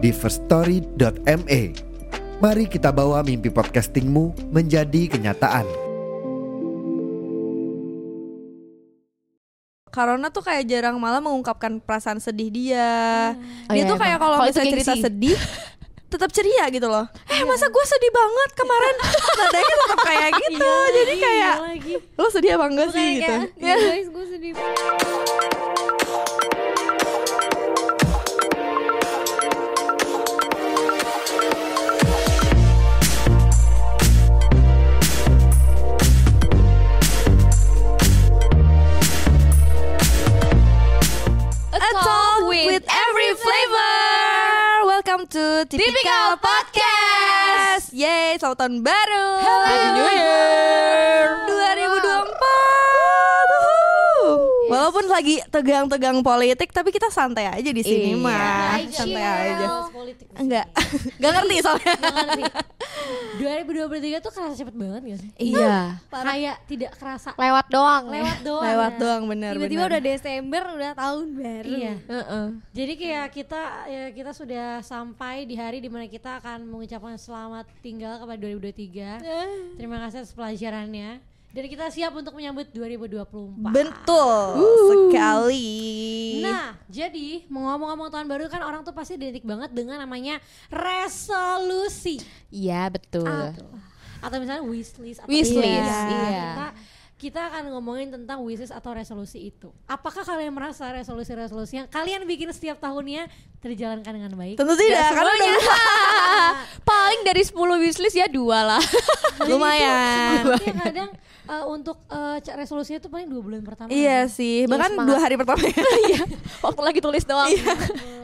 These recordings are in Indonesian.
di firststory.me. Mari kita bawa mimpi podcastingmu menjadi kenyataan. Karona tuh kayak jarang malah mengungkapkan perasaan sedih dia. Oh, dia iya, tuh kayak kalau misalnya cerita gengsi. sedih tetap ceria gitu loh. Eh masa gue sedih banget kemarin nadanya tetap kayak gitu. Jadi kayak lagi. lo sedih apa enggak sih Kayak, gitu? "Iya, guys gue sedih to Typical Podcast. Yeay, selamat tahun baru. Happy New Year lagi tegang-tegang politik, tapi kita santai aja di sini Iya. mah. Santai chill. aja. Politik. Enggak, enggak ngerti soalnya. Nggak ngerti. 2023 tuh kerasa cepet banget gak sih? Iya. Kayak tidak kerasa Lewat doang. lewat doang. Lewat ya. doang benar Tiba-tiba udah Desember udah tahun baru. Iya. Heeh. Jadi kayak kita ya kita sudah sampai di hari di mana kita akan mengucapkan selamat tinggal kepada 2023. Terima kasih atas pelajarannya. Dan kita siap untuk menyambut 2024. Betul sekali. Nah, jadi mau ngomong-ngomong tahun baru kan orang tuh pasti identik banget dengan namanya resolusi. Iya betul. Atau, atau misalnya wishlist atau Wishlist, Nah, iya. Kita kita akan ngomongin tentang wishlist atau resolusi itu. Apakah kalian merasa resolusi-resolusi yang kalian bikin setiap tahunnya terjalankan dengan baik? Tentu tidak, karena udah Paling dari 10 wishlist ya dua lah. lumayan. Tapi kadang eh, untuk eh, ca- resolusinya tuh paling dua bulan pertama. Iya sih, bahkan semangat. dua hari pertama Iya. Waktu lagi tulis doang.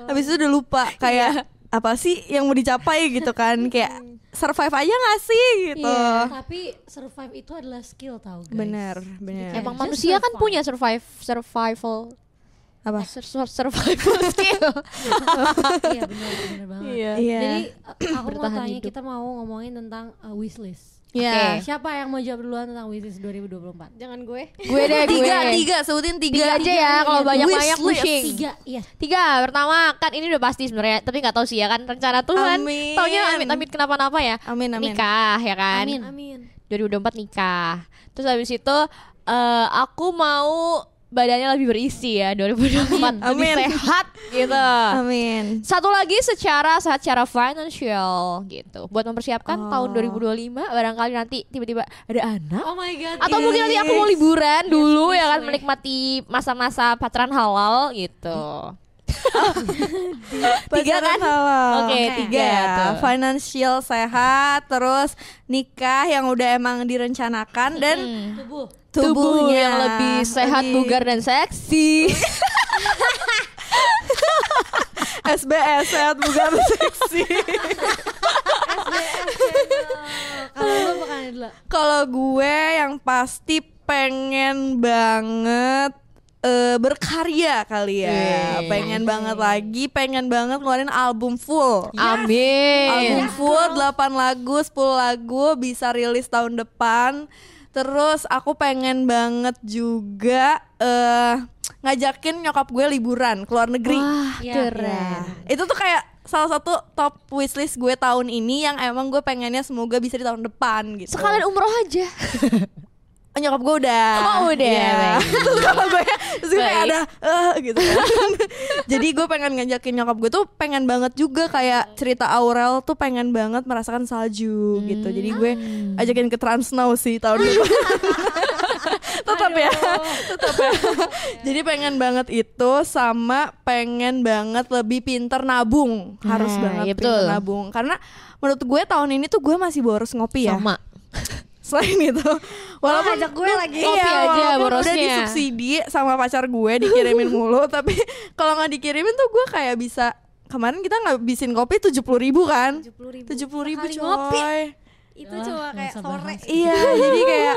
Habis itu udah lupa kayak apa sih yang mau dicapai gitu kan Kayak survive aja gak sih gitu Iya, tapi survive itu adalah skill tau guys. Bener, bener Emang Just manusia kan survive. punya survive survival Apa? sur- sur- survival skill. iya benar benar banget. Iya. Iya Jadi eh, aku mau Bertahan tanya hidup. kita mau ngomongin tentang eh, wishlist. Iya. Siapa yang mau jawab duluan tentang wishlist 2024? Jangan gue. gue deh gue. Tiga, tiga, sebutin tiga, Tiga aja ya kalau banyak-banyak pushing. Tiga, iya. Tiga pertama kan ini udah pasti sebenarnya tapi nggak tahu sih ya kan rencana Tuhan. Amin. Taunya amit-amit kenapa-napa ya. Amin, amin Nikah ya kan. Amin. Amin. 2024 nikah. Terus habis itu eh, aku mau badannya lebih berisi ya 2024 lebih Amin. sehat gitu. Amin Satu lagi secara sehat secara financial gitu. Buat mempersiapkan Oh. tahun 2025 barangkali nanti tiba-tiba ada anak Oh my god. atau mungkin nanti aku mau liburan Yes, dulu please, ya kan menikmati masa-masa pacaran halal gitu. Tiga kan Oke, tiga ya tuh. Financial sehat Terus nikah yang udah emang direncanakan Dan Tubuh. Tubuh tubuhnya yang lebih sehat, lebih- bugar dan seksi. SBS sehat bugar seksi Kalau lu bukan dulu. Kalau gue yang pasti pengen banget eh, berkarya kali ya. Wih. Pengen banget lagi, pengen banget ngeluarin album full. Amin. Album full 8 lagu, 10 lagu bisa rilis tahun depan. Terus aku pengen banget juga eh ngajakin nyokap gue liburan ke luar negeri. Wah, Iya, keren. Itu tuh kayak salah satu top wishlist gue tahun ini yang emang gue pengennya semoga bisa di tahun depan gitu. Sekalian umroh aja. Oh, nyokap gue udah. Oh, udah. Terus kalau gue terus gue kayak ada eh gitu. Jadi gue pengen ngajakin nyokap gue tuh pengen banget juga kayak cerita Aurel tuh pengen banget merasakan salju gitu. Jadi gue Hmm. ajakin ke Trans Now sih tahun depan. tetap ya. tetap ya. Jadi pengen banget itu sama pengen banget lebih pinter nabung. Harus Nah, banget iya pinter betul. nabung karena menurut gue tahun ini tuh gue masih boros ngopi ya. Sama. Selain itu, walaupun ajak gue lagi. Kopi iya, aja walaupun borosnya. udah disubsidi sama pacar gue dikirimin mulu, tapi kalau nggak dikirimin tuh gue kayak bisa kemarin kita ngabisin kopi tujuh puluh ribu kan? tujuh puluh ribu Tujuh puluh ribu Sekali ngopi coy. itu Ah, cuma nggak kayak sore. Iya, jadi kayak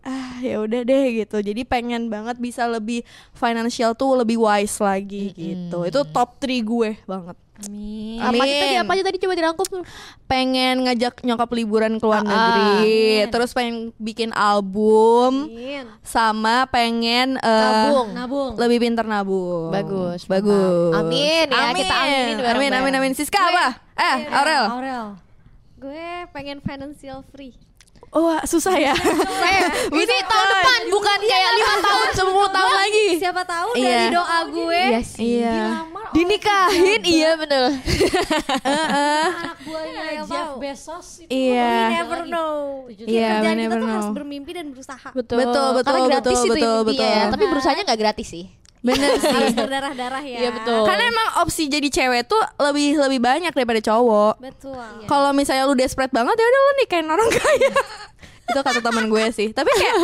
ah ya udah deh gitu. Jadi pengen banget bisa lebih financial tuh lebih wise lagi gitu. Itu top 3 gue banget. Amin. Apa aja tadi Amin. apa aja tadi coba dirangkum Pengen ngajak nyokap liburan ke luar Ah, negeri, terus pengen bikin album, Amin. sama pengen eh, Nabung. Nabung. lebih pintar nabung. Bagus, bagus. Amin ya, kita aminin Amin, bareng-bareng. amin, amin. Siska apa? Eh, Aurel. Aurel. gue pengen financial free Wah, susah ya. Ini tahun depan bukan kayak lima tahun, sepuluh tahun lagi. siapa tahu Iya. dari doa gue Iya sih. Iya. Dinikahin, iya bener. Anak buahnya Iya, Jeff mau. Bezos itu Iya. we never know Iya, kerjaan kita never tuh harus know. bermimpi dan berusaha Betul. Betul, betul, betul, ya. betul. Tapi berusahanya nggak gratis sih. Bener sih. harus berdarah-darah ya Iya, betul. Karena emang opsi jadi cewek tuh lebih lebih banyak daripada cowok. betul Kalau misalnya lu desperate banget ya udah lu nikahin orang kaya. Itu kata teman gue sih. Tapi kayak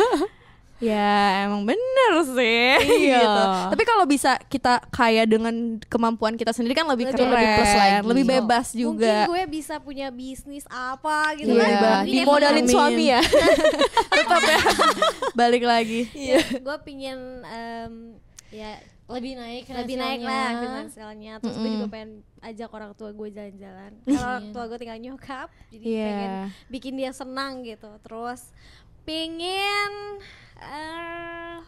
ya emang bener sih. Iya. gitu. Tapi kalau bisa kita kaya dengan kemampuan kita sendiri kan lebih, Lebih- keren, lebih plus lagi. lebih bebas mungkin juga. gue bisa punya bisnis apa gitu Iya, kan dimodalin suami ya. Tetap ya. Balik lagi. know. gue pingin em, ya lebih naik lebih naik lah finansialnya. terus gue juga pengen ajak orang tua gue jalan-jalan Iya. kalau orang tua gue tinggal nyokap jadi Iya. pengen bikin dia senang gitu terus pingin eh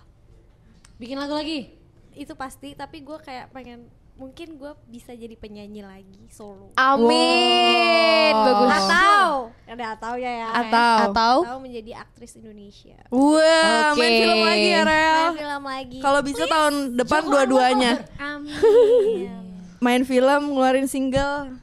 bikin lagu lagi itu pasti tapi gue kayak pengen mungkin gue bisa jadi penyanyi lagi solo Amin. Wow. Bagus. atau ada atau ya ya Atau Atau atau menjadi aktris Indonesia Wah, main Oke. film lagi ya, Rel. main film lagi Kalau bisa tahun depan dua-duanya. amin Main film, ngeluarin single.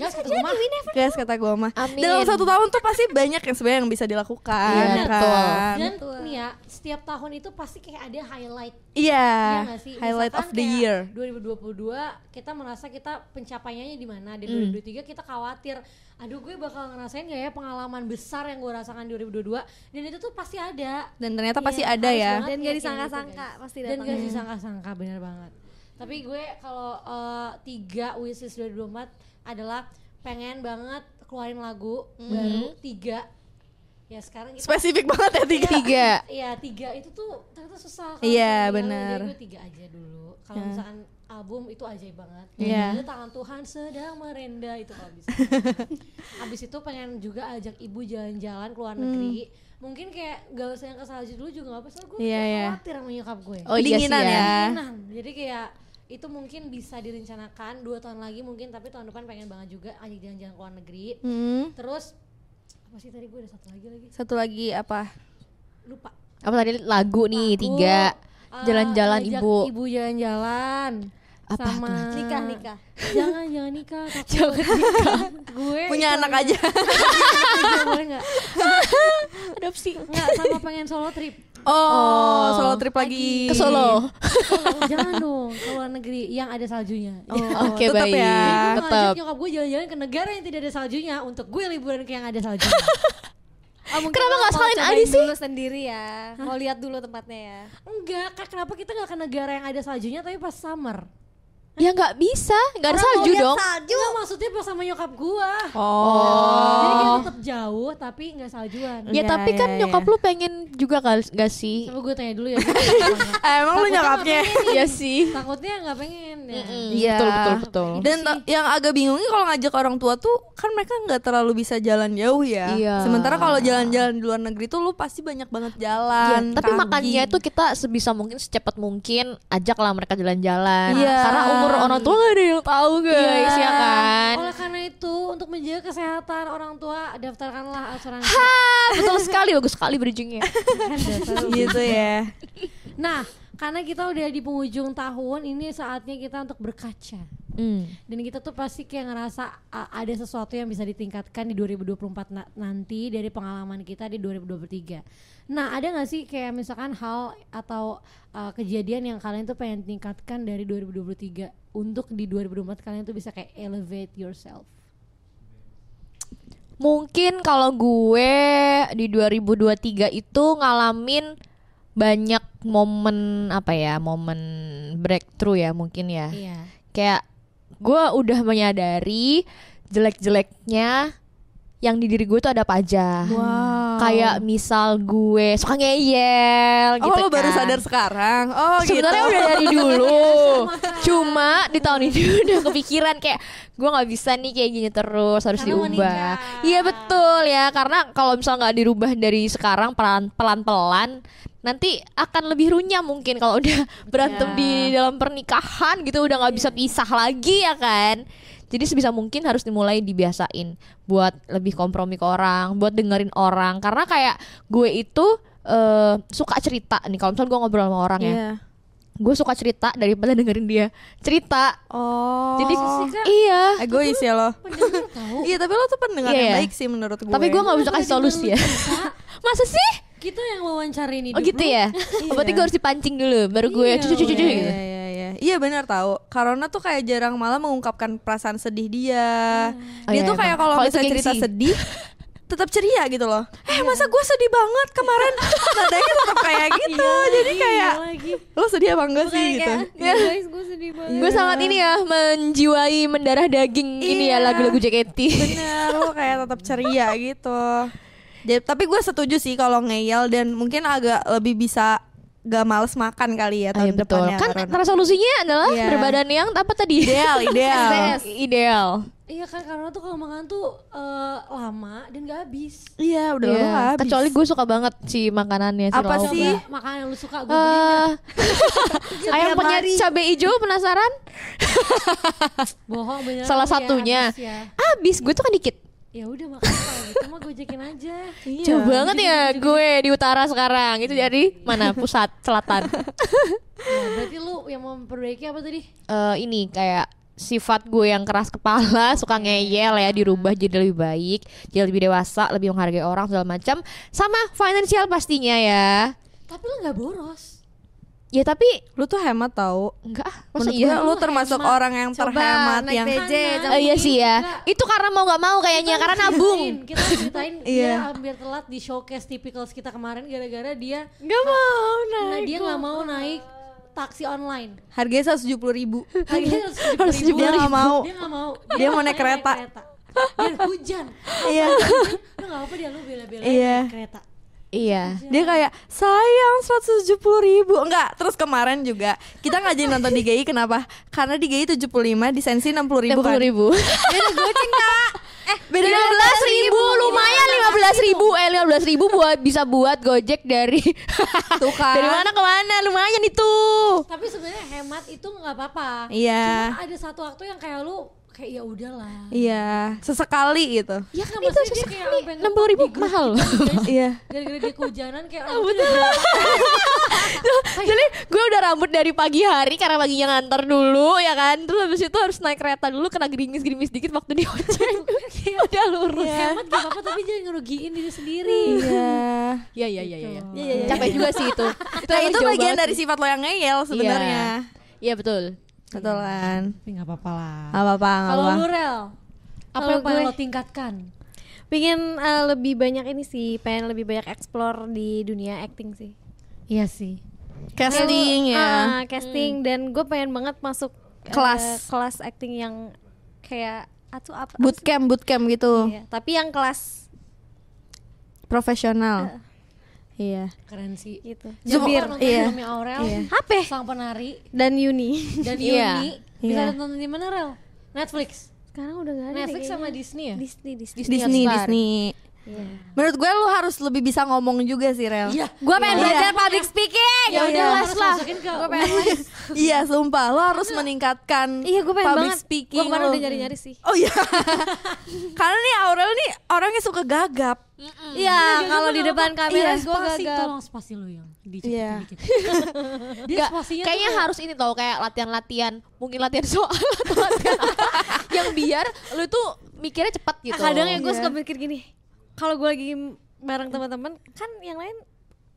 Gas kata gue mah Guys kata gue mah. Dalam satu tahun tuh pasti banyak yang sebenarnya yang bisa dilakukan Iya, ya betul. kan? dan Betul. nih ya setiap tahun itu pasti kayak ada highlight Iya Iya nggak sih? Highlight of Misalkan the kayak year 2022 kita merasa kita pencapaiannya di mana di Hmm. 2023 kita khawatir aduh gue bakal ngerasain gak ya pengalaman besar yang gue rasakan di 2022 dan itu tuh pasti ada Dan ternyata pasti Iya, ada ya Dan gak kayak disangka-sangka gitu, pasti guys. dan datang. gak disangka-sangka bener banget tapi gue kalau eh, tiga wishlist 2024 adalah pengen banget keluarin lagu baru tiga ya sekarang kita Spesifik banget ya tiga Tiga. Iya tiga itu tuh ternyata susah. kalau Iya, misalnya benar. Gue tiga aja dulu. Kalau misalkan album itu ajaib banget. Iya. Itu tangan Tuhan sedang merenda itu kalau bisa. Abis itu pengen juga ajak ibu jalan-jalan ke luar Hmm. negeri. Mungkin kayak gak usah yang ke salju dulu juga gak apa soalnya gue Iya, kayak iya. khawatir sama nyokap gue. Oh iya sih Kedinginan ya. ya. Nah, jadi kayak itu mungkin bisa direncanakan dua tahun lagi mungkin tapi tahun depan pengen banget juga ajak jalan-jalan ke luar negeri. Hmm, Terus apa sih tadi gue ada satu lagi lagi Satu lagi apa? lupa. Apa tadi lagu nih Lagu, tiga. uh, Jalan-jalan ngajak ibu. Ibu jalan-jalan. Apa sama tuh? nikah nikah Jangan jangan nikah. Jangan nikah. gue Punya anak aja boleh nggak? Adopsi. Nggak sama pengen solo trip. Oh, solo trip lagi Ke Solo. Oh, jangan dong ke luar negeri yang ada saljunya. Oh, Oke tetap baik. ya. Gue Tetap. ngajak nyokap gue jalan-jalan ke negara yang tidak ada saljunya untuk gue liburan ke yang ada saljunya. oh, Kenapa mau sekalian Adi sih? dulu sendiri ya mau lihat dulu tempatnya ya Enggak, kak kenapa kita nggak ke negara yang ada saljunya tapi pas summer? Ya nggak bisa, nggak ada salju dong. salju Enggak maksudnya pas sama nyokap gua. Oh Jadi kita tetap jauh tapi nggak saljuan. Ya Iya, tapi kan iya, nyokap lu pengen juga kali gak sih? Coba gue tanya dulu ya. Emang lu nyokapnya nggak Iya sih. Takutnya nggak pengen ya. Iya. Betul betul betul. Dan ta- yang agak bingungnya kalau ngajak orang tua tuh kan mereka nggak terlalu bisa jalan jauh ya. Iya. Sementara kalau jalan-jalan di luar negeri tuh lu pasti banyak banget Iya, jalan. tapi kaki. makanya itu kita sebisa mungkin secepat mungkin ajaklah mereka jalan-jalan. Iya. Karena umur orang tua gak ada yang tahu guys, Iya. ya kan? Oleh karena itu untuk menjaga kesehatan orang tua daftarkanlah asuransi. Ah, betul sekali, bagus sekali bridgingnya. Kan gitu ya. nah, karena kita udah di penghujung tahun, ini saatnya kita untuk berkaca. Hmm. Dan kita tuh pasti kayak ngerasa ada sesuatu yang bisa ditingkatkan di 2024 na- nanti dari pengalaman kita di 2023. Nah, ada gak sih kayak misalkan hal atau uh, kejadian yang kalian tuh pengen tingkatkan dari 2023 untuk di 2024 kalian tuh bisa kayak elevate yourself. Mungkin kalau gue di 2023 itu ngalamin banyak momen apa ya, momen breakthrough ya mungkin ya. Iya. Kayak gue udah menyadari jelek-jeleknya yang di diri gue tuh ada apa aja. Wow. Kayak misal gue suka ngeyel Oh, gitu lo baru kan. sadar sekarang. Oh, Sebenarnya gitu. udah dari dulu. Cuma di tahun ini udah kepikiran kayak gue nggak bisa nih kayak gini terus harus Karena diubah. Iya betul ya karena kalau misal nggak dirubah dari sekarang pelan pelan pelan nanti akan lebih runyam mungkin kalau udah berantem Ya. di dalam pernikahan gitu udah nggak bisa pisah lagi ya kan. Jadi sebisa mungkin harus dimulai dibiasain buat lebih kompromi ke orang, buat dengerin orang karena kayak gue itu eh, suka cerita nih kalau misal gue ngobrol sama orang ya Iya. gue suka cerita daripada dengerin dia cerita Oh. jadi iya egois ya lo. Pendengar tahu. Iya, tapi lo tuh pendengar Iya, yang iya. baik sih menurut gue. tapi gue nggak bisa kasih solusi lu ya masa sih Kita yang wawancarin hidup oh gitu lu. ya oh, berarti gue harus dipancing dulu baru gue Iya, cucu cucu Iya, gitu iya, iya, iya. Iya benar tahu. Karena tuh kayak jarang malah mengungkapkan perasaan sedih dia. Oh, dia iya, tuh kayak kalau misalnya cerita gengsi. sedih tetap ceria gitu loh. Eh masa gue sedih banget kemarin. Nadanya tetap kayak gitu. Jadi kayak Iya lagi. lo sedih apa enggak sih gitu? "Ya guys gue sedih banget gue sangat ini ya menjiwai mendarah daging ini ya Iya. lagu-lagu JKT Bener, lo kayak tetap ceria gitu. Jadi, tapi gue setuju sih kalau ngeyel dan mungkin agak lebih bisa gak males makan kali ya Ah, iya tahun betul depannya. kan karena solusinya adalah Iya. berbadan yang apa tadi ideal, ideal. Ideal Iya kan karena tuh kalau makan tuh eh, lama dan gak habis. Iya, udah Iya. lo habis. kecuali gue suka banget sih makanannya si Apa lauk. sih? Coba makanan yang lu suka gue dah. Eh, ayam penyet cabai hijau penasaran Bohong beneran Salah lu ya, satunya. habis ya. habis gue tuh kan dikit Ya udah makan kalau gitu mah gojekin aja. Iya. Jauh banget ya gue di utara sekarang Itu dari mana? Pusat, selatan Nah, berarti lu yang mau memperbaiki apa tadi? Eh, Ini kayak sifat gue yang keras kepala Suka ngeyel ya Dirubah jadi lebih baik Jadi lebih dewasa Lebih menghargai orang segala macam Sama financial pastinya ya Tapi lu nggak boros. Ya tapi Lu tuh hemat tau. Enggak ah, Menurut iya? lu termasuk hemat. orang yang Coba terhemat naik yang PJ jam Eh, iya sih ya Enggak. Itu karena mau gak mau kayaknya Karena nabung Ceritain, Kita ceritain Iya. dia hampir telat di showcase typicals kita kemarin gara-gara dia Gak mau nah, dia nggak mau naik taksi online. harganya 170 ribu. Harganya Harus dia nggak mau. Dia nggak mau. Dia mau naik kereta. Dan hujan. Iya. Lu nggak apa dia lu bela-belain Iya. naik kereta. Iya. Dia kayak sayang 170 ribu. Enggak Terus kemarin juga Kita nggak jadi nonton di GI Kenapa? Karena di GI 75 Di sensi 60 ribu Enam kan ribu. Beda goceng kak Eh beda lima belas ribu lumayan lima belas ribu. Eh lima belas ribu buat bisa buat gojek dari Tuh kan. Dari mana ke mana? Lumayan itu. Tapi sebenarnya hemat itu nggak apa-apa. Iya. Cuma ada satu waktu yang kayak lu kayak ya udahlah. Iya Sesekali gitu. Ya kan itu sesekali. enam puluh ribu ngetok di grup mahal Iya. Gara-gara dia kehujanan kayak rambutnya udah jadi gue udah rambut dari pagi hari karena paginya ngantor dulu ya kan? Terus habis itu harus naik kereta dulu kena gerimis gerimis dikit waktu di ojek. Udah lurus. hemat gak apa-apa tapi jangan ngerugiin diri sendiri. Iya. Iya iya iya iya. Iya, iya, iya. capek juga sih itu. Nah itu bagian dari sifat lo yang ngeyel sebenarnya. Iya betul Betul kan Tapi nggak apa-apa lah. Gak apa-apa gak Kalau apa lu rel, apa yang pengen gue- lo tingkatkan? pengen eh, lebih banyak ini sih pengen lebih banyak explore di dunia acting sih. Iya sih. Casting ya. Ah, casting. Dan gue pengen banget masuk eh, Kelas. kelas acting yang kayak atau apa Bootcamp bootcamp gitu. Iya, tapi yang kelas Profesional Iya Keren sih. gitu Zubir, Jangan lupa nonton iya. filmnya Aurel, Iya. apa sang penari dan Yuni dan Iya. Yuni. Bisa Iya. nonton di mana Rel? Netflix. sekarang udah gak ada Netflix sama. Disney ya? Disney Disney, Disney. Disney Iya. Menurut gue lu harus lebih bisa ngomong juga sih Rel Iya. gue pengen Iya. belajar public speaking Ya udah iya. les lah. Masukin ke les. Iya sumpah Lo harus meningkatkan iya gue pengen public banget speaking gue kemarin udah nyari nyari sih Oh iya Karena nih Aurel nih orangnya suka gagap iya kalau di depan kamera Iya, gue spasi gagap tolong spasi lu yang dicepetin Iya. dikit. Dia spasinya kayaknya tuh harus ini tau kayak latihan-latihan mungkin latihan soal atau latihan apa yang biar lu tuh mikirnya cepat gitu kadang ya gue Iya. suka mikir gini kalau gue lagi bareng teman-teman kan yang lain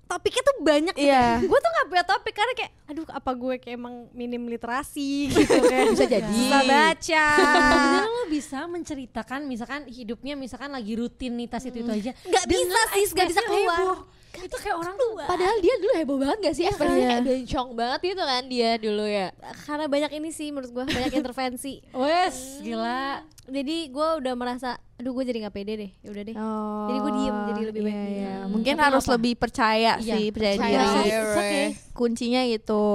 topiknya tuh banyak gitu. Iya. gue tuh nggak punya topik karena kayak aduh apa gue kayak emang minim literasi gitu kan bisa jadi bisa baca Sebenarnya lo bisa menceritakan misalkan hidupnya misalkan lagi rutinitas itu itu aja. nggak bisa sih nggak bisa keluar heboh. itu kayak orang tuh Padahal dia dulu heboh banget gak sih? Ekspresinya Iya. kayak bencong banget gitu kan dia dulu ya. karena banyak ini sih menurut gue banyak intervensi wes gila jadi gue udah merasa aduh gue jadi nggak pede deh ya udah deh jadi gue diem jadi lebih baik iya, iya. Hmm. Mungkin Tapi harus apa? lebih percaya Iya, sih, percaya, percaya diri. okay. Kuncinya itu.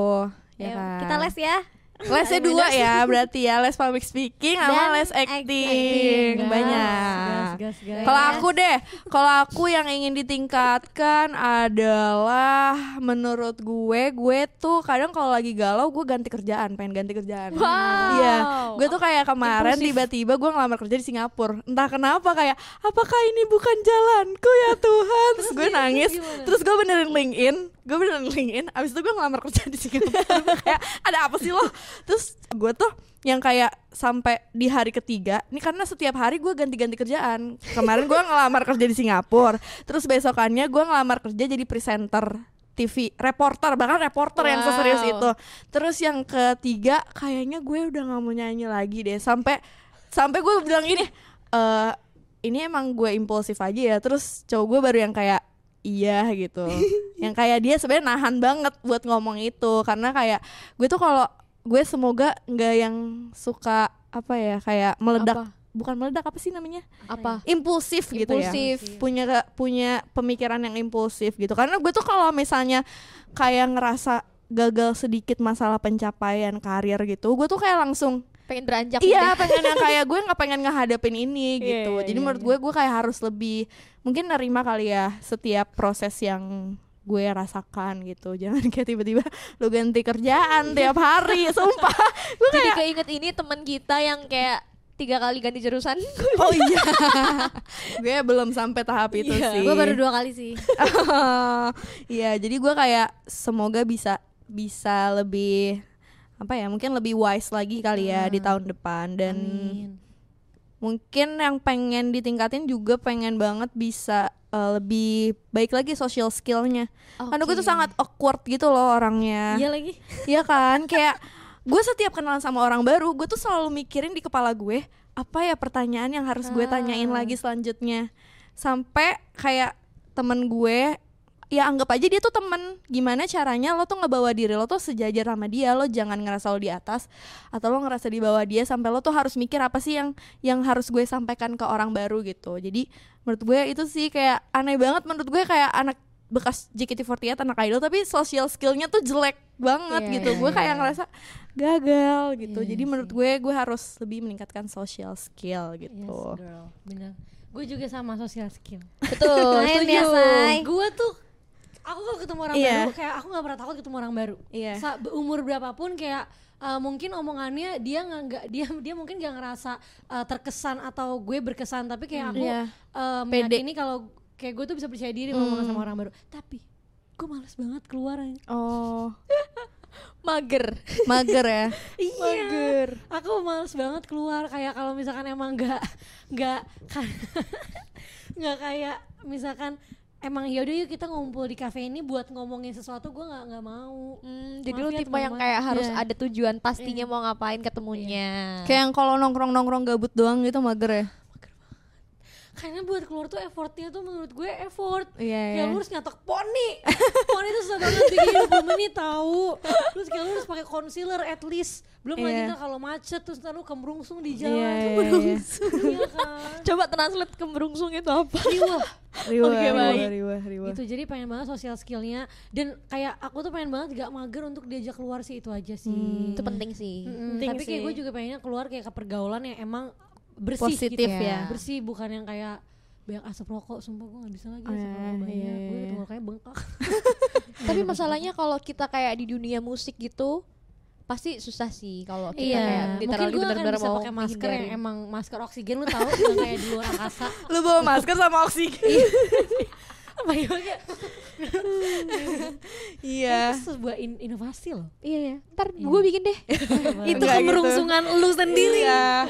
Ya kan? kita les ya Lesnya dua ya, berarti ya les public speaking sama Dan les acting, acting. Banyak. Kalau aku deh, kalau aku yang ingin ditingkatkan adalah menurut gue, gue tuh kadang kalau lagi galau gue ganti kerjaan, pengen ganti kerjaan. Wow. Iya, gue tuh kayak kemarin tiba-tiba gue ngelamar kerja di Singapura. Entah kenapa kayak, apakah ini bukan jalanku ya Tuhan? Terus gue nangis, terus gue benerin LinkedIn, gue benerin LinkedIn. Abis itu gue ngelamar kerja di Singapura. Kayak ada apa sih lo? Terus gue tuh yang kayak sampai di hari ketiga ini karena setiap hari gue ganti-ganti kerjaan. Kemarin gue ngelamar kerja di Singapura terus besokannya gue ngelamar kerja jadi presenter TV reporter bahkan reporter yang Wow. seserius itu. Terus yang ketiga kayaknya gue udah nggak mau nyanyi lagi deh. Sampai sampai gue bilang gini eh ini emang gue impulsif aja ya. Terus cowok gue baru yang kayak iya gitu. Yang kayak dia sebenarnya nahan banget buat ngomong itu. Karena kayak gue tuh kalau gue semoga nggak yang suka apa ya kayak meledak Apa? bukan meledak apa sih namanya Apa? impulsif, gitu ya Impulsif. punya punya pemikiran yang impulsif gitu karena gue tuh kalau misalnya kayak ngerasa gagal sedikit masalah pencapaian karir gitu gue tuh kayak langsung Pengen beranjak iya gitu. pengen yang kayak gue nggak pengen ngehadapin ini Iya, gitu iya, jadi iya, menurut gue gue kayak harus lebih mungkin nerima kali ya setiap proses yang gue rasakan gitu. Jangan kayak tiba-tiba lu ganti kerjaan tiap hari sumpah. Gue Jadi kayak keinget ini teman kita yang kayak tiga kali ganti jurusan. oh iya. Gue belum sampai tahap itu Iya. sih. Gue baru dua kali sih. Iya, jadi gue kayak semoga bisa bisa lebih apa ya, mungkin lebih wise lagi kali ya di tahun depan. Dan mungkin yang pengen ditingkatin juga pengen banget bisa eh, lebih baik lagi social skillnya. Karena gue tuh sangat awkward gitu loh orangnya. iya lagi Iya kan, kayak gue setiap kenalan sama orang baru, gue tuh selalu mikirin di kepala gue apa ya pertanyaan yang harus gue tanyain lagi selanjutnya. Sampai kayak temen gue, ya anggap aja dia tuh temen. Gimana caranya lo tuh ngebawa diri lo tuh sejajar sama dia, lo jangan ngerasa lo di atas atau lo ngerasa di bawah dia sampai lo tuh harus mikir apa sih yang yang harus gue sampaikan ke orang baru gitu. Jadi menurut gue itu sih kayak aneh banget menurut gue kayak anak bekas JKT48 anak idol tapi social skillnya tuh jelek banget Iya, gitu iya, gue iya, kayak ngerasa gagal gitu Iya jadi menurut gue gue harus lebih meningkatkan social skill Yes, gitu girl, bener. Gue juga sama social skill. Betul, ya, setuju. Gue tuh aku kalau ketemu orang Iya. baru kayak aku nggak pernah takut ketemu orang baru. Iya. Sa- umur berapapun kayak uh, mungkin omongannya dia nggak dia dia mungkin nggak ngerasa uh, terkesan atau gue berkesan tapi kayak aku Iya. uh, meyakini kalau kayak gue tuh bisa percaya diri ngomong sama orang baru. Tapi gue males banget keluar oh Mager. mager ya Iya. Aku males banget keluar kayak kalau misalkan emang nggak nggak nggak kayak misalkan emang yaudah yuk kita ngumpul di kafe ini buat ngomongin sesuatu gue nggak nggak mau. Hmm, jadi lu ya, tipe yang kayak harus Iya. ada tujuan pastinya mau ngapain ketemunya. kayak yang kalau nongkrong nongkrong gabut doang gitu mager ya Karena buat keluar tuh effortnya tuh menurut gue effort. Iya, Kayak iya. lu harus nyatok poni. poni tuh susah banget bikin 20 menit tahu. Terus kayak lu harus pakai concealer at least. Belum lagi Iya. ntar kalau macet terus ntar lu kemrungsung di jalan. Iya, iya, iya. Kemrungsung. Iya kan. Coba translate kemberungsung itu apa? Riwah. riwah Oke, riwah, baik. riwah riwah Itu jadi pengen banget sosial skillnya dan kayak aku tuh pengen banget gak mager untuk diajak keluar sih itu aja sih. itu penting sih. Mm-mm, Penting tapi kayak sih. gue juga pengennya keluar kayak ke pergaulan yang emang bersih Positif gitu. ya. Bersih bukan yang kayak banyak asap rokok sumpah gue gak bisa lagi Oh, asap iya, rokok banyak. iya, gue iya. tenggorokannya bengkak. Tapi masalahnya kalau kita kayak di dunia musik gitu pasti susah sih kalau kita iya kayak mungkin gue akan benar-benar bisa mau pakai masker yang emang masker oksigen lu tahu yang kayak di luar angkasa. Lu bawa masker sama oksigen. Apa ya kayak iya itu sebuah in- inovasi loh Iya ya. Ntar gue bikin deh. itu Enggak gitu. kemerungsungan lu sendiri Iya.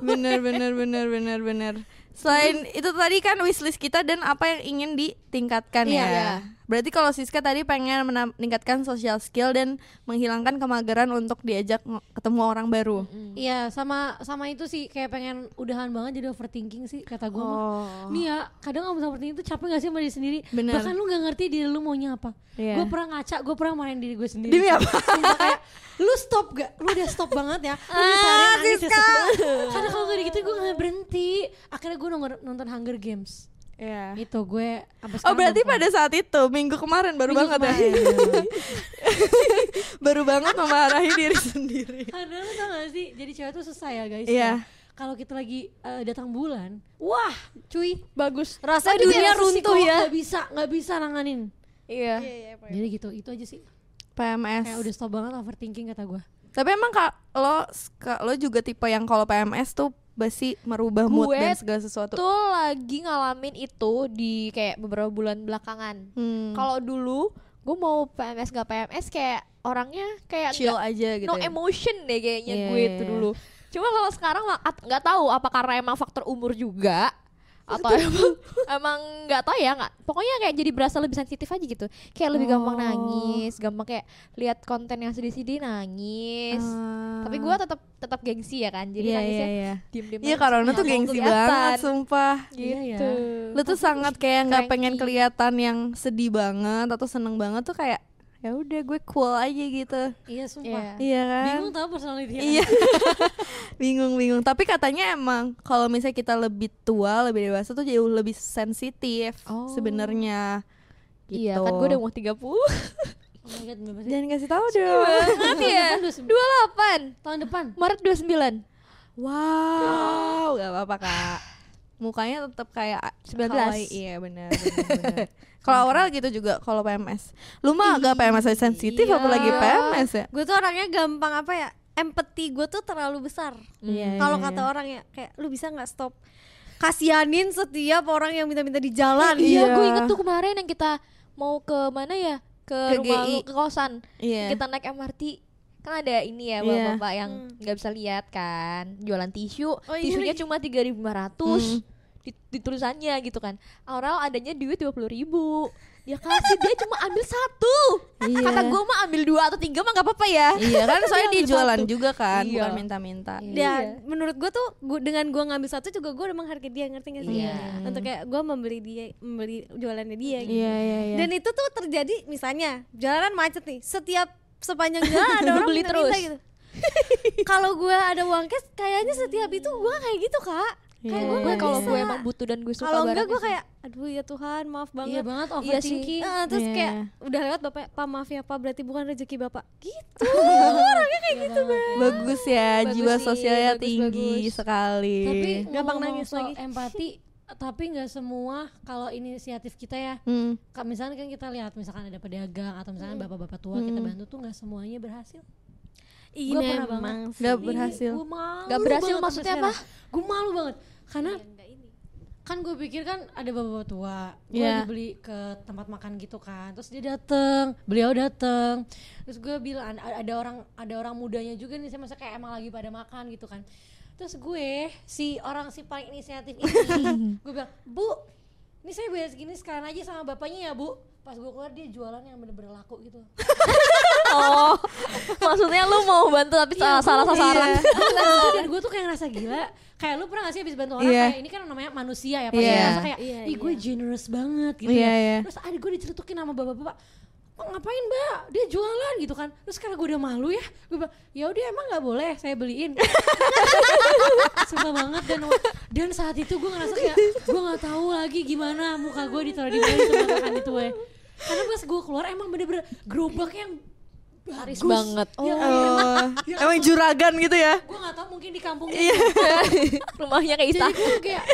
bener bener bener bener bener Selain itu tadi kan wishlist kita dan apa yang ingin ditingkatkan Iya. ya. Iya. Berarti kalau Siska tadi pengen meningkatkan social skill dan menghilangkan kemageran untuk diajak ketemu orang baru. Iya sama sama itu sih kayak pengen udahan banget jadi overthinking sih kata gue mah. Nih ya kadang kamu overthinking itu capek gak sih sama diri sendiri Bener. Bahkan lu gak ngerti diri lu maunya apa Iya. Gue pernah ngaca, gue pernah main diri gue sendiri Demi apa? Kayak Lu stop gak? Lu udah stop banget ya Lu Ah, ya stop. Karena kalau gak gitu gue gak berhenti Akhirnya gue nonton, nonton Hunger Games Iya. Itu gue Oh berarti pada saat itu minggu kemarin baru Minggu banget kemarin. ya. baru banget memarahi diri sendiri. Karena lu tau gak sih Jadi cewek tuh susah ya guys Iya. ya. Kalau kita lagi eh, datang bulan Wah cuy Bagus. Rasanya Aduh, dunia runtuh ya. Gak bisa, gak bisa nanganin Iya. Jadi gitu, itu aja sih PMS. Kayak udah stop banget overthinking kata gue Tapi emang kak lo lo juga tipe yang kalau PMS tuh pasti merubah mood Gue dan segala sesuatu. Tuh lagi ngalamin itu di kayak beberapa bulan belakangan. Hmm. Kalau dulu gue mau PMS gak PMS kayak orangnya kayak chill nggak- aja gitu. no ya. emotion deh kayaknya Iya, gue itu dulu. Cuma kalau sekarang nggak tahu apa karena emang faktor umur juga atau emang emang nggak tahu ya nggak pokoknya kayak jadi berasa lebih sensitif aja gitu kayak lebih gampang Oh. nangis gampang kayak lihat konten yang sedih-sedih nangis Ah. tapi gue tetap tetap gengsi ya kan jadi Iya, nangisnya iya, iya. diem-diem Iya aja, karena tuh gengsi kelihatan. banget sumpah. Iya ya. Tuh. Lu tuh sangat kayak nggak pengen kelihatan yang sedih banget atau seneng banget tuh kayak ya udah gue cool aja gitu. Iya sumpah. Iya. Iya kan? Bingung tau personality Iya. bingung bingung. Tapi katanya emang kalau misalnya kita lebih tua, lebih dewasa tuh jauh lebih sensitif Oh. sebenarnya. Gitu. Iya kan gue udah mau 30 Oh my god, berapa sih? Jangan kasih tahu dong. Banget ya 28 Tahun depan. Maret 29 Wow, gak apa-apa kak. Mukanya tetap kayak 19. kawaii. Iya benar. Kalau Aurel gitu juga kalau PMS. Lu mah agak PMS sensitif Iya. apalagi PMS ya. Gue tuh orangnya gampang apa ya? Empati gue tuh terlalu besar. Iya, Kalau iya, kata iya. orang ya kayak lu bisa nggak stop kasianin setiap orang yang minta-minta di jalan. Iya, Iya. gue inget tuh kemarin yang kita mau ke mana ya? Ke, Ke rumah GI. lu, ke kosan. Iya. Kita naik MRT. Kan ada ini ya Iya. bapak-bapak yang nggak bisa lihat kan, jualan tisu. Oh, iya Tisunya cuma 3.500. Hmm. Di, di tulisannya gitu kan. Aurel adanya duit 20 ribu Dia kasih dia cuma ambil satu. Iya. Kata gue mah ambil dua atau tiga mah nggak apa-apa ya. Iya kan soalnya Dia jualan satu. juga kan, Iya. bukan minta-minta. Dan Iya. menurut gue tuh gua, dengan gue ngambil satu juga gue udah menghargai dia ngerti gak sih? Iya. Untuk kayak gue membeli dia membeli jualannya dia gitu. Iya iya iya. Dan itu tuh terjadi misalnya jalanan macet nih, setiap sepanjang jalan ada orang Beli terus. gitu. Kalau gue ada uang cash, kayaknya setiap itu gue kayak gitu kak. Iya, Kayak gue Gue kalau gue emang butuh dan gue suka Kalau enggak gue kayak, aduh ya Tuhan maaf Iya banget. banget Iya sih. overthinking. Eh, terus Iya. kayak udah lewat bapak, pak maaf ya pak berarti bukan rezeki bapak. Gitu. gitu bagus ya, Bagus jiwa sih, sosialnya bagus, tinggi bagus. sekali. Tapi Gampang nangis lagi. empati tapi nggak semua kalau inisiatif kita ya Hmm. Kak, misalnya kan kita lihat misalkan ada pedagang atau misalnya bapak-bapak tua kita bantu tuh nggak semuanya berhasil. Ini Gua pernah emang banget. Ini berhasil. Malu Nggak berhasil maksudnya apa? sekarang. Gua malu banget karena kan gue pikir kan ada bapak-bapak tua gue Iya. lagi beli ke tempat makan gitu kan terus dia dateng beliau dateng terus gue bilang ada, orang ada orang mudanya juga nih saya masa kayak emang lagi pada makan gitu kan terus gue si orang si paling inisiatif ini gue bilang bu ini saya bayar segini sekalian aja sama bapaknya ya bu pas gue keluar dia jualan yang bener-bener laku gitu Oh, maksudnya lu mau bantu tapi salah salah sasaran. dan gue tuh kayak ngerasa gila kayak lu pernah gak sih habis bantu orang Iya. kayak ini kan namanya manusia ya pasti Iya. ngerasa kayak Iya, ih gue generous banget gitu Iya, ya iya. terus ada gue dicelutukin sama bapak-bapak "Kok ngapain mbak dia jualan gitu kan terus karena gue udah malu ya gue bilang ya udah emang nggak boleh saya beliin sumpah banget dan dan saat itu gue ngerasa kayak gue nggak tahu lagi gimana muka gue ditaruh di bawah tempat makan itu ya karena pas gue keluar emang bener-bener gerobak yang Laris bagus. banget. Ya, Oh, emang juragan gitu ya? gue nggak tahu mungkin di kampung Iya. Rumahnya kayak jadi istana. gue kayak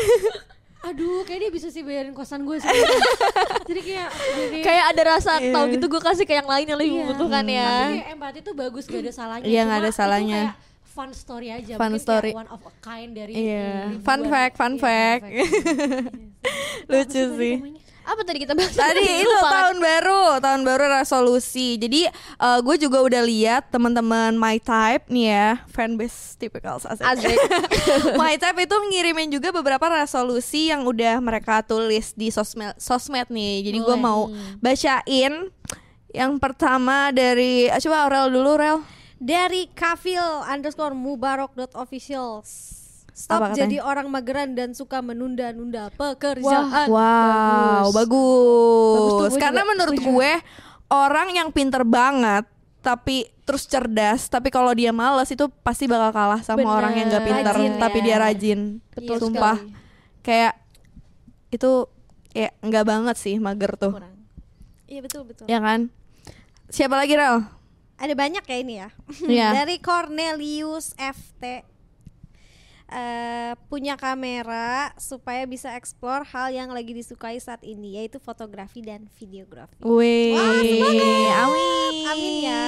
aduh kayak dia bisa sih bayarin kosan gue sih jadi kayak jadi Kayak ada rasa Iya. tahu gitu gue kasih ke yang lain yang lebih Iya. membutuhkan ya. tapi kayak empati tuh bagus gak ada salahnya Iya, Cuma ada itu salahnya. kayak fun story aja Fun Mungkin story. kayak one of a kind dari Iya. ribuan- Fun fact, fun iya, fact. fact. Lucu sih. namanya? Apa tadi kita bahas? Tadi itu Lupa tahun baru, tahun baru resolusi. Jadi gue juga udah lihat teman-teman My Type nih ya, fanbase typical asik. Asik. My Type itu ngirimin juga beberapa resolusi yang udah mereka tulis di sosmed sosmed nih. Jadi gue mau bacain yang pertama dari coba Aurel dulu Rel. Dari kafil underscore mubarok.official Stop Apa katanya? jadi orang mageran dan suka menunda-nunda pekerjaan Wow, bagus. Bagus gue Karena juga menurut setuju. gue orang yang pinter banget tapi terus cerdas tapi kalau dia males itu pasti bakal kalah sama Bener. orang yang gak pinter Rajin tapi ya. dia rajin. Betul Sumpah. sekali. Kayak itu ya nggak banget sih mager tuh. Kurang. Iya betul betul. Ya kan? Siapa lagi Rel? Ada banyak ya ini ya. Iya. Dari Cornelius FT. Eh, punya kamera supaya bisa explore hal yang lagi disukai saat ini yaitu fotografi dan videografi. Wih, Wah, amin, Amin ya.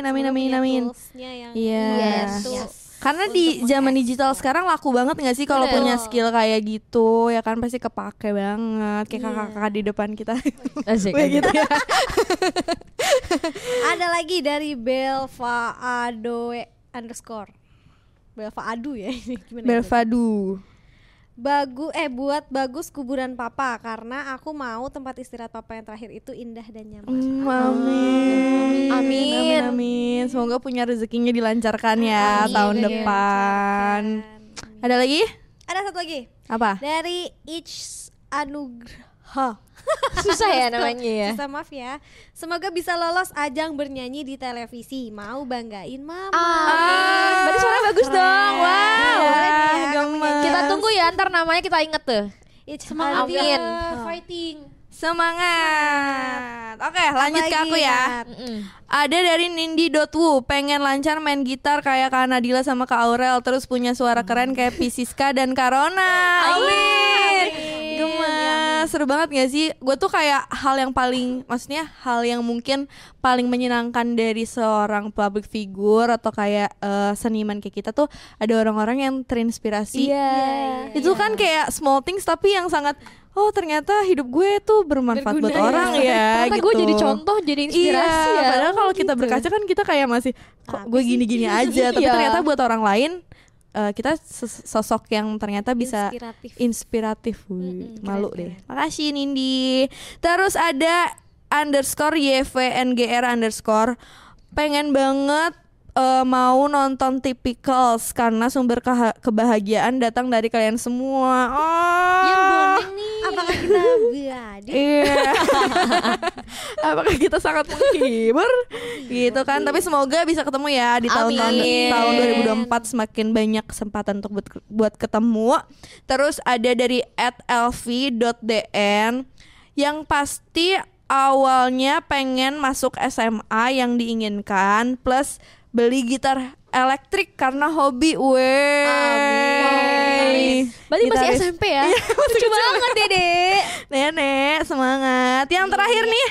amin, amin, amin. toolsnya yang Iya. membantu Yes. Karena untuk di zaman digital sekarang laku banget gak sih kalau punya skill kayak gitu ya kan pasti kepake banget kayak Iya. kakak-kakak di depan kita. Asik. Wih, gitu ya. Ada lagi dari Belva Adoe underscore. Belva Adu ya ini gimana? ya? Belvadu. Bagu eh buat bagus kuburan papa karena aku mau tempat istirahat papa yang terakhir itu indah dan nyaman. Mm, amin. Amin. Amin. Amin. Semoga punya rezekinya dilancarkan ya Amin. tahun depan. Amin. Ada lagi? Ada satu lagi Apa? dari Ich Anugraha. Susah ya namanya ya. Susah maaf ya. Semoga bisa lolos ajang bernyanyi di televisi. Mau banggain mama. Amin. Berarti suaranya bagus dong. Wow. Boleh nih ya, gemes. nyanyi. Kita tunggu ya ntar namanya kita inget tuh. Ich Semangat. Amin. Fighting. Semangat. Oke, lanjut ke aku ya. Mm-mm. Ada dari Nindi.wu pengen lancar main gitar kayak Kak Nadila sama Kak Aurel terus punya suara keren kayak Pisiska dan Karona. Amin. Seru banget gak sih? Gue tuh kayak hal yang paling, maksudnya hal yang mungkin paling menyenangkan dari seorang public figure atau kayak eh, seniman kayak kita tuh ada orang-orang yang terinspirasi. Iya. Itu kan kayak small things tapi yang sangat oh ternyata hidup gue tuh bermanfaat buat Berguna ya. orang ya. Ternyata gitu. gue jadi contoh, jadi inspirasi iya, ya. Padahal kalau Oh, kita gitu. berkaca kan kita kayak masih kok gue gini-gini aja, tapi Iya. ternyata buat orang lain eh, kita sosok yang ternyata bisa Inspiratif. inspiratif. Wih, malu deh. Makasih Nindi. Terus ada underscore YVNGR underscore pengen banget eh, mau nonton Typicals karena sumber keha- kebahagiaan datang dari kalian semua. Oh. Yang bonding nih. Apakah kita berani? Iya. Apakah kita sangat menghibur? gitu kan. Tapi semoga bisa ketemu ya di tahun-tahun Amin. tahun 2024 semakin banyak kesempatan untuk buat, buat ketemu. Terus ada dari @lv.dn yang pasti awalnya pengen masuk SMA yang diinginkan plus beli gitar elektrik karena hobi weh. Amin. Berarti masih. SMP ya? Lucu banget Dede. Nenek semangat. Yang terakhir nih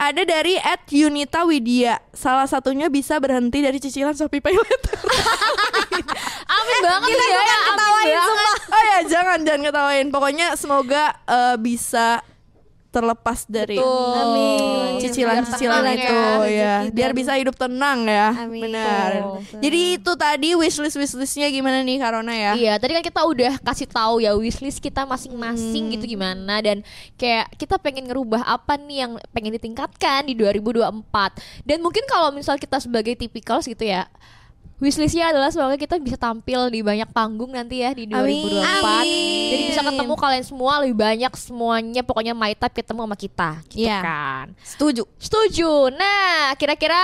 ada dari at Yunita Widya. Salah satunya bisa berhenti dari cicilan Shopee Pay Later. Amin banget ya. ya. Amin banget. oh ya jangan jangan ketawain. Pokoknya semoga eh, bisa terlepas dari cicilan-cicilan itu ya. ya. Biar bisa hidup tenang ya. Amin. Benar. Betul. Jadi itu tadi wishlist wishlistnya gimana nih Karona ya? Iya, tadi kan kita udah kasih tahu ya wishlist kita masing-masing gitu gimana dan kayak kita pengen ngerubah apa nih yang pengen ditingkatkan di 2024. Dan mungkin kalau misal kita sebagai tipikals gitu ya, wishlistnya adalah semoga kita bisa tampil di banyak panggung nanti ya di 2024. Amin. Jadi bisa ketemu kalian semua lebih banyak semuanya pokoknya my type ketemu sama kita gitu Iya. kan. Setuju. Setuju. Nah, kira-kira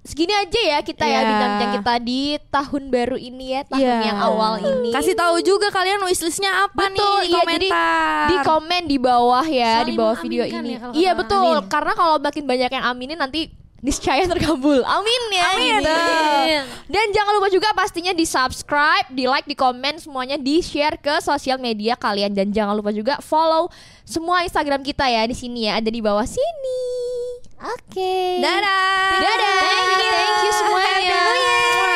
segini aja ya kita ya Iya. bincang kita di tahun baru ini ya, tahun Iya. yang awal ini. Kasih tahu juga kalian wishlistnya apa Betul, nih di iya, jadi komentar. di komen di bawah ya di bawah video mengaminkan ini. ya iya betul, orang. karena kalau makin banyak yang aminin nanti niscaya terkabul. Amin ya. Amin. Gitu. Amin. Dan jangan lupa juga pastinya di subscribe, di like, di komen semuanya, di share ke sosial media kalian dan jangan lupa juga follow semua Instagram kita ya di sini ya ada di bawah sini. Oke. Okay. Dadah. Dadah. Thank you, Thank you semuanya. Happy New Year.